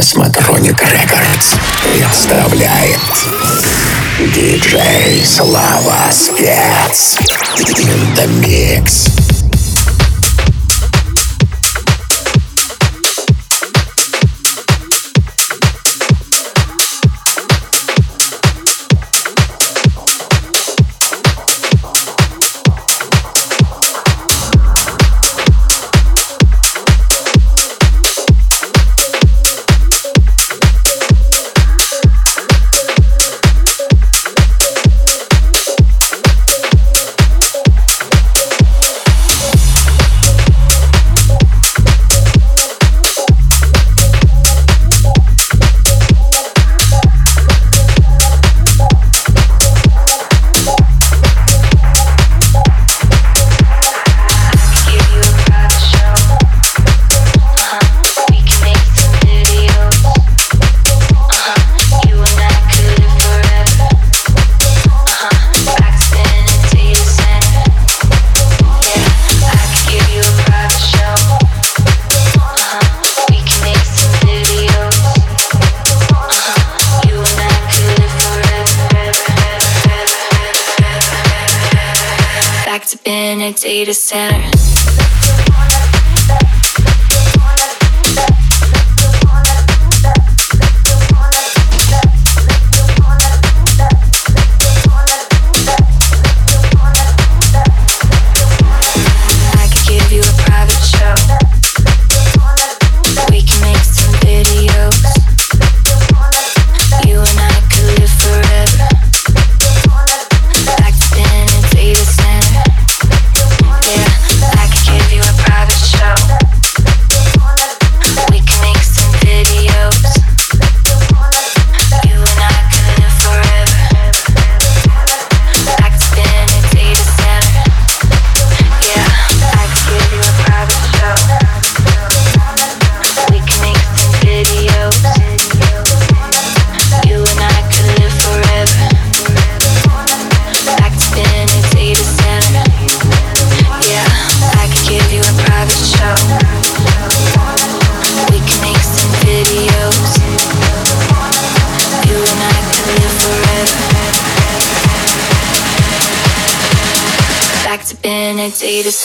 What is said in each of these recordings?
Космотроник Рекордс представляет Диджей Слава Спец. In the Mix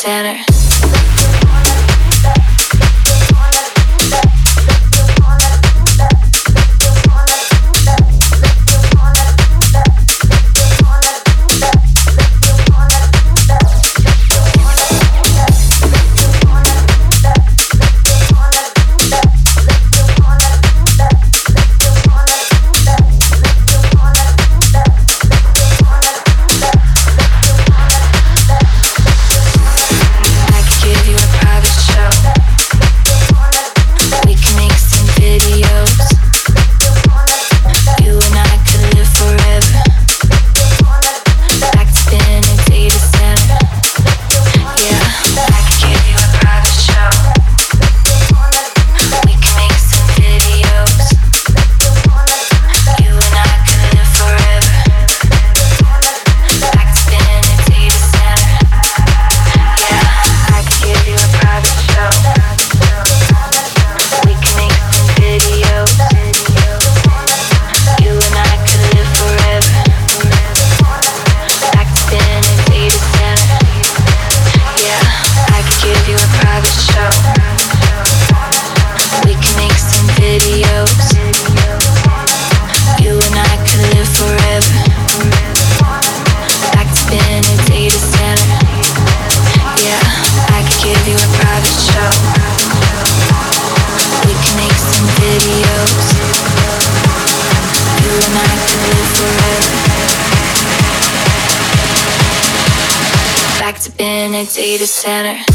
center. Data center. data center.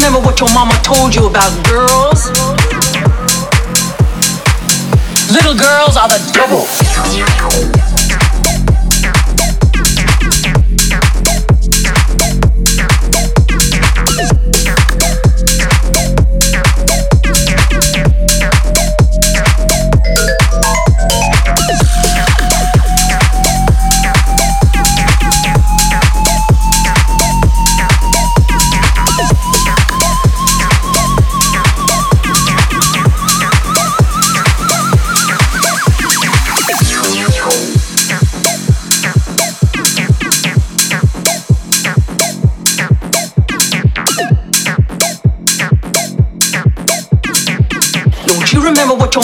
remember what your mama told you about girls? Little girls are the devil.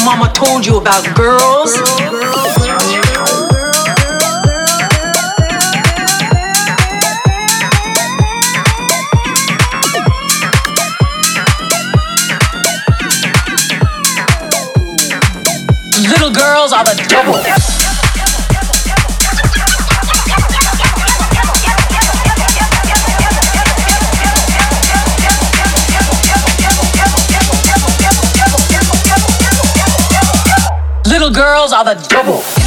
Mama told you about girls? Girls girls are the devil.